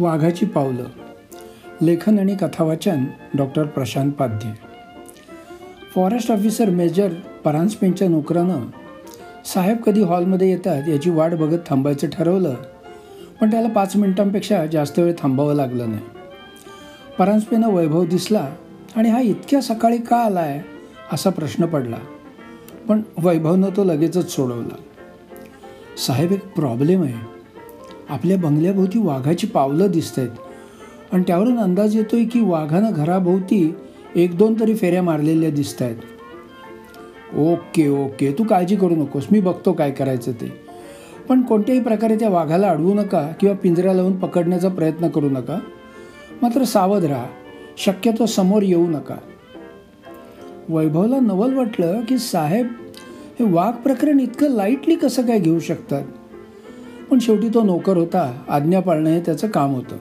वाघाची पावलं. लेखन आणि कथावाचन doctor Prashant Padhye. Forest officer major परांजपेंच्या नोकरानं साहेब कधी हॉलमध्ये येतात याची वाट बघत थांबायचं ठरवलं पण त्याला पाच मिनिटांपेक्षा जास्त वेळ थांबावं लागलं नाही. परांजपेनं वैभव दिसला आणि हा इतक्या सकाळी का आला आहे असा प्रश्न पडला पण वैभवनं तो लगेचच सोडवला. साहेब एक प्रॉब्लेम आहे. आपल्या बंगल्याभोवती वाघाची पावलं दिसत आहेत आणि त्यावरून अंदाज येतो आहे की वाघानं घराभोवती एक दोन तरी फेऱ्या मारलेल्या दिसत आहेत ओके ओके तू काळजी करू नकोस मी बघतो काय करायचं ते. पण कोणत्याही प्रकारे त्या वाघाला अडवू नका किंवा पिंजरा लावून पकडण्याचा प्रयत्न करू नका. मात्र सावध राहा शक्यतो समोर येऊ नका. वैभवला नवल वाटलं की साहेब हे वाघ प्रकरण इतकं लाईटली कसं काय घेऊ शकतात? पण शेवटी तो नोकर होता आज्ञा पाळणं हे त्याचं काम होतं.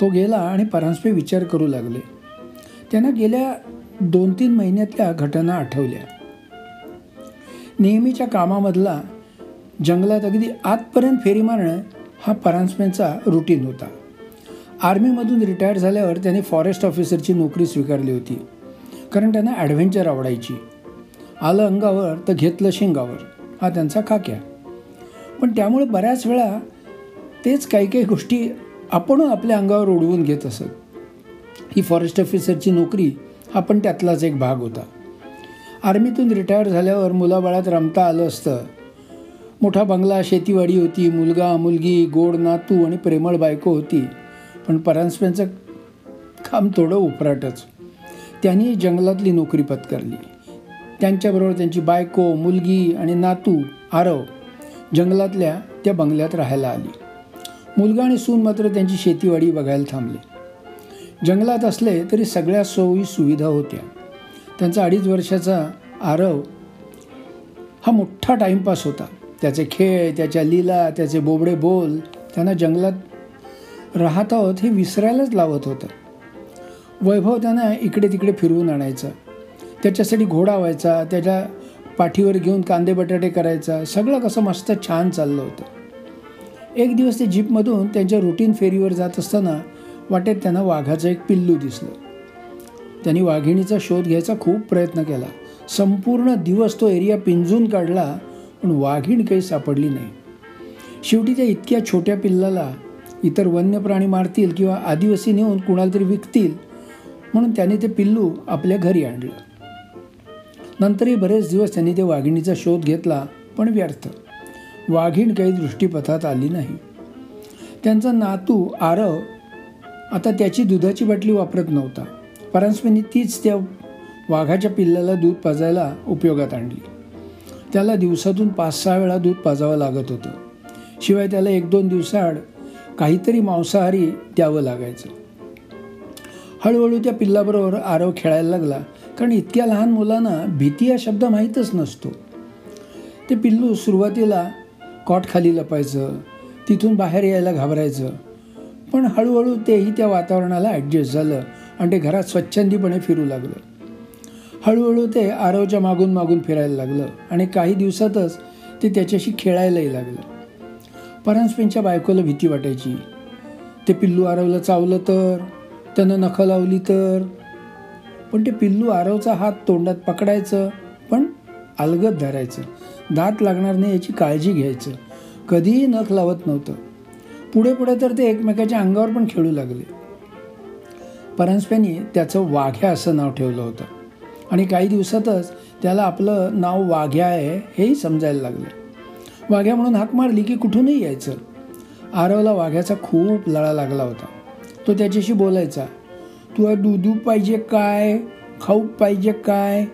तो गेला आणि परांजपे विचार करू लागले. त्यांना गेल्या दोन तीन महिन्यातल्या घटना आठवल्या. नेहमीच्या कामामधला जंगलात अगदी आतपर्यंत फेरी मारणं हा परांजपेंचा रुटीन होता. आर्मीमधून रिटायर झाल्यावर त्याने फॉरेस्ट ऑफिसरची नोकरी स्वीकारली होती. कारण त्यांना ॲडव्हेंचर आवडायची. आलं अंगावर तर घेतलं शेंगावर. हा त्यांचा खाक्या. पण त्यामुळे बऱ्याच वेळा तेच काही काही गोष्टी आपण आपल्या अंगावर ओढवून घेत असत. ही फॉरेस्ट ऑफिसरची नोकरी हा पण त्यातलाच एक भाग होता. आर्मीतून रिटायर झाल्यावर मुलाबाळात रमता आलं असतं. मोठा बंगला शेतीवाडी होती मुलगा मुलगी गोड नातू आणि प्रेमळ बायको होती. पण परांजप्यांचं काम थोडं उपराटच त्यांनी जंगलातली नोकरी पत्करली. त्यांच्याबरोबर त्यांची बायको मुलगी आणि नातू आरव जंगलातल्या त्या बंगल्यात राहायला आली. मुलगा आणि सून मात्र त्यांची शेतीवाडी बघायला थांबले. जंगलात असले तरी सगळ्या सोयी सुविधा होत्या. त्यांचा अडीच वर्षाचा आरव हा मोठा टाईमपास होता. त्याचे खेळ त्याच्या लीला त्याचे बोबडे बोल त्यांना जंगलात राहत आहोत हे विसरायलाच लावत होतं. वैभव त्यांना इकडे तिकडे फिरवून आणायचं. त्याच्यासाठी घोडा व्हायचा त्याच्या पाठीवर घेऊन कांदे बटाटे करायचा सगळं कसं मस्त छान चाललं होतं. एक दिवस ते जीपमधून त्यांच्या रुटीन फेरीवर जात असताना वाटेत त्यांना वाघाचं एक पिल्लू दिसलं. त्यांनी वाघिणीचा शोध घ्यायचा खूप प्रयत्न केला. संपूर्ण दिवस तो एरिया पिंजून काढला पण वाघीण काही सापडली नाही. शेवटी त्या इतक्या छोट्या पिल्लाला इतर वन्य प्राणी मारतील किंवा आदिवासी नेऊन कुणाला तरी विकतील म्हणून त्याने ते पिल्लू आपल्या घरी आणलं. नंतरही बरेच दिवस त्यांनी त्या वाघिणीचा शोध घेतला पण व्यर्थ. वाघीण काही दृष्टीपथात आली नाही. त्यांचा नातू आरव आता त्याची दुधाची बाटली वापरत नव्हता. परांजपेंनी तीच त्या वाघाच्या पिल्लाला दूध पाजायला उपयोगात आणली. त्याला दिवसातून पाच सहा वेळा दूध पाजावं लागत होतं. शिवाय त्याला एक दोन दिवसाआड काहीतरी मांसाहारी द्यावं लागायचं. हळूहळू त्या पिल्लाबरोबर आरव खेळायला लागला. कारण इतक्या लहान मुलांना भीती हा शब्द माहीतच नसतो. ते पिल्लू सुरुवातीला कॉट खाली लपायचं तिथून बाहेर यायला घाबरायचं. पण हळूहळू तेही त्या वातावरणाला ॲडजस्ट झालं आणि ते घरात स्वच्छंदीपणे फिरू लागलं. हळूहळू ते आरवच्या मागून मागून फिरायला लागलं आणि काही दिवसातच ते त्याच्याशी खेळायलाही लागलं. परांजपेंच्या बायकोला भीती वाटायची. ते पिल्लू आरवला चावलं तर त्यानं नखं लावली तर पण ते पिल्लू आरवचा हात तोंडात पकडायचं पण अलगद धरायचं. दात लागणार नाही याची काळजी घ्यायचं. कधीही नख लावत नव्हतं. पुढे पुढे तर ते एकमेकाच्या अंगावर पण खेळू लागले. परांजपेंनी त्याचं वाघ्या असं नाव ठेवलं होतं. आणि काही दिवसातच त्याला आपलं नाव वाघ्या आहे हेही समजायला लागलं. वाघ्या म्हणून हाक मारली की कुठूनही यायचं. आरवला वाघ्याचा खूप लळा लागला होता. तो त्याच्याशी बोलायचा. तुला दुधू पाहिजे काय? खाऊ पाहिजे काय?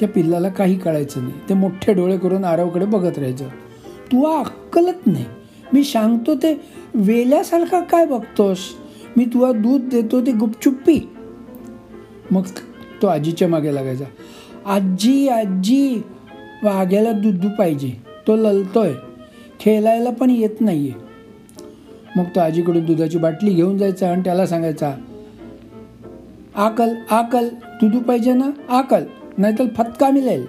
त्या पिल्लाला काही कळायचं नाही. ते मोठे डोळे करून आरवकडे बघत राहायचं. तुला अक्कलत नाही. मी सांगतो ते वेल्यासारखा काय बघतोस? मी तुला दूध देतो ते गुपचुप्पी. मग तो आजीच्या मागे लागायचा. आजी आजी वाघ्याला दूध पाहिजे. तो ललतोय. खेळायला पण येत नाही आहे मग तो आजीकडून दुधाची बाटली घेऊन जायचा आणि त्याला सांगायचा आकल आकल दुधू पाहिजे ना आकल नाहीतर फटका मिळेल.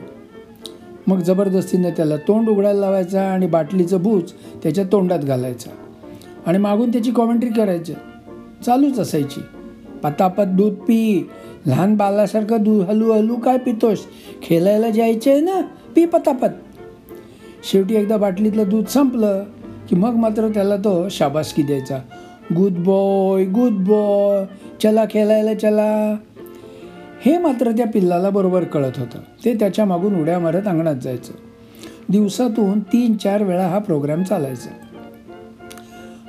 मग जबरदस्तीनं त्याला तोंड उघडायला लावायचा आणि बाटलीचं बूच त्याच्या तोंडात घालायचा. आणि मागून त्याची कॉमेंट्री करायची. चालूच असायची. पतापत दूध पी. लहान बालासारखं दूध हलू हलू काय पितोस? खेळायला जायचं आहे ना? पी पतापत. शेवटी एकदा बाटलीतलं दूध संपलं की मग मात्र त्याला तो शाबासकी द्यायचा. गुड बॉय गुड बॉय चला खेळायला चला. हे मात्र त्या पिल्लाला बरोबर कळत होतं. ते त्याच्या मागून उड्या मारत अंगणात जायचं. दिवसातून तीन चार वेळा हा प्रोग्राम चालायचा.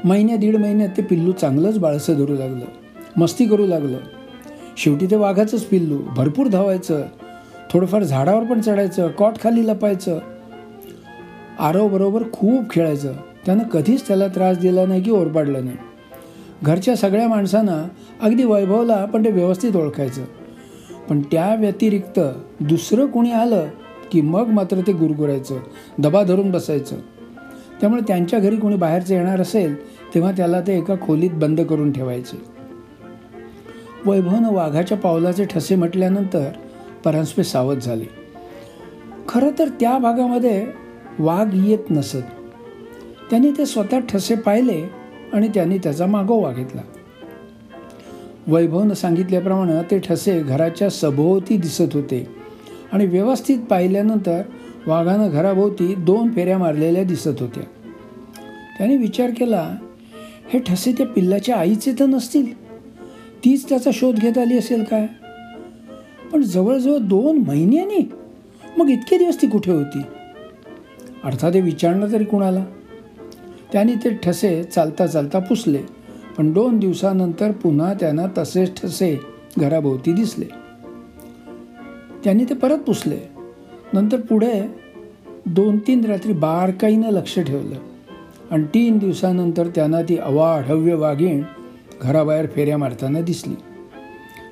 महिन्या दीड महिन्यात ते पिल्लू चांगलंच बाळसं धरू लागलं. मस्ती करू लागलं. शेवटी ते वाघाचंच पिल्लू. भरपूर धावायचं. थोडंफार झाडावर पण चढायचं. कॉट खाली लपायचं. आरव बरोबर खूप खेळायचं. त्यानं कधीच त्याला त्रास दिला नाही की ओरबाडलं नाही. घरच्या सगळ्या माणसांना अगदी वैभवला पण ते व्यवस्थित ओळखायचं. पण त्या व्यतिरिक्त दुसरं कोणी आलं की मग मात्र ते गुरगुरायचं दबा धरून बसायचं. त्यामुळे त्यांच्या घरी कोणी बाहेरचं येणार असेल तेव्हा त्याला ते एका खोलीत बंद करून ठेवायचे. वैभवनं वाघाच्या पावलाचे ठसे म्हटल्यानंतर परांजपे सावध झाले. खरं तर त्या भागामध्ये वाघ येत नसत. त्यांनी ते स्वतः ठसे पाहिले आणि त्यांनी त्याचा मागोवा घेतला. वैभवनं सांगितल्याप्रमाणे ते ठसे घराच्या सभोवती दिसत होते आणि व्यवस्थित पाहिल्यानंतर वाघानं घराभोवती दोन फेऱ्या मारलेल्या दिसत होत्या. त्याने विचार केला हे ठसे त्या पिल्लाच्या आईचे तर नसतील? तीच त्याचा शोध घेत आली असेल काय? पण जवळजवळ दोन महिन्यांनी? मग इतके दिवस ती कुठे होती? अर्थात हे विचारणं तरी कुणाला? त्याने ते ठसे चालता चालता पुसले. पण दोन दिवसानंतर पुन्हा त्यांना तसेच ठसे घराभोवती दिसले. त्यांनी ते परत पुसले. नंतर पुढे दोन तीन रात्री बारकाईनं लक्ष ठेवलं. आणि तीन दिवसानंतर त्यांना ती अवाढव्य वाघीण घराबाहेर फेऱ्या मारताना दिसली.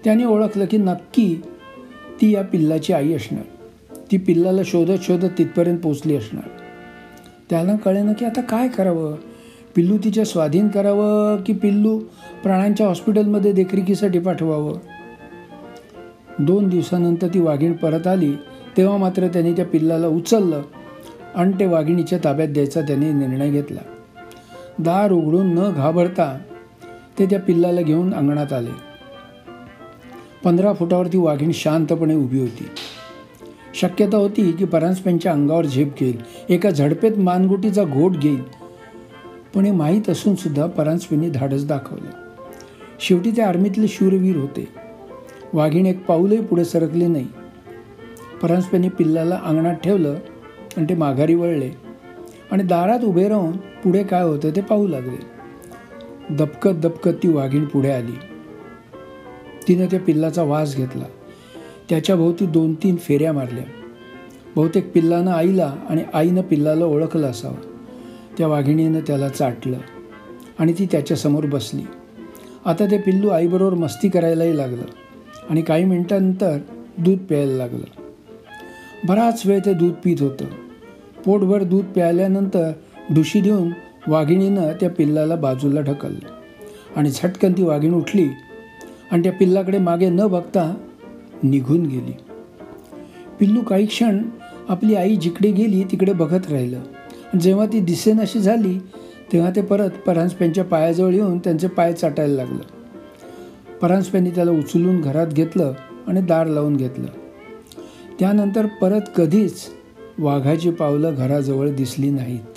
त्याने ओळखलं की नक्की ती या पिल्लाची आई असणार. ती पिल्लाला शोधत शोधत तिथपर्यंत पोचली असणार. त्याला कळेना की आता काय करावं? पिल्लू तिच्या स्वाधीन करावं की पिल्लू प्राण्यांच्या हॉस्पिटलमध्ये देखरेखीसाठी पाठवावं? दोन दिवसानंतर ती वाघीण परत आली तेव्हा मात्र त्याने त्या पिल्लाला उचललं आणि ते वाघिणीच्या ताब्यात द्यायचा त्याने निर्णय घेतला. दार उघडून न घाबरता ते त्या पिल्लाला घेऊन अंगणात आले. पंधरा फुटावर ती वाघीण शांतपणे उभी होती. शक्यता होती की परांजपेंच्या अंगावर झेप घेईल. एका झडपेत मानगुटीचा घोट घेईल. पण हे माहीत असूनसुद्धा परांजपेंनी धाडस दाखवलं. शेवटी ते आर्मीतले शूरवीर होते. वाघीण एक पाऊलही पुढे सरकले नाही. परांजपेंनी पिल्लाला अंगणात ठेवलं आणि ते माघारी वळले. आणि दारात उभे राहून पुढे काय होतं ते पाहू लागले. दपकत दपकत ती वाघीण पुढे आली. तिनं त्या पिल्लाचा वास घेतला. त्याच्याभोवती दोन तीन फेऱ्या मारल्या. बहुतेक पिल्लानं आईला आणि आईनं पिल्लाला ओळखलं असावं. त्या वाघिणीनं त्याला चाटलं आणि ती त्याच्यासमोर बसली. आता ते पिल्लू आईबरोबर मस्ती करायलाही लागलं आणि काही मिनिटांनंतर दूध प्यायला लागलं. बराच वेळ ते दूध पित होतं. पोटभर दूध प्यायल्यानंतर ढुशी देऊन वाघिणीनं त्या पिल्लाला बाजूला ढकललं आणि झटकन ती वाघिणी उठली आणि त्या पिल्लाकडे मागे न बघता निघून गेली. पिल्लू काही क्षण आपली आई जिकडे गेली तिकडे बघत राहिलं. जेव्हा ती दिसेनाशी झाली तेव्हा ते परत परांजप्यांच्या पायाजवळ येऊन त्यांचे पाय चाटायला लागलं. परांजप्यांनी त्याला उचलून घरात घेतलं आणि दार लावून घेतलं. त्यानंतर परत कधीच वाघाची पावलं घराजवळ दिसली नाहीत.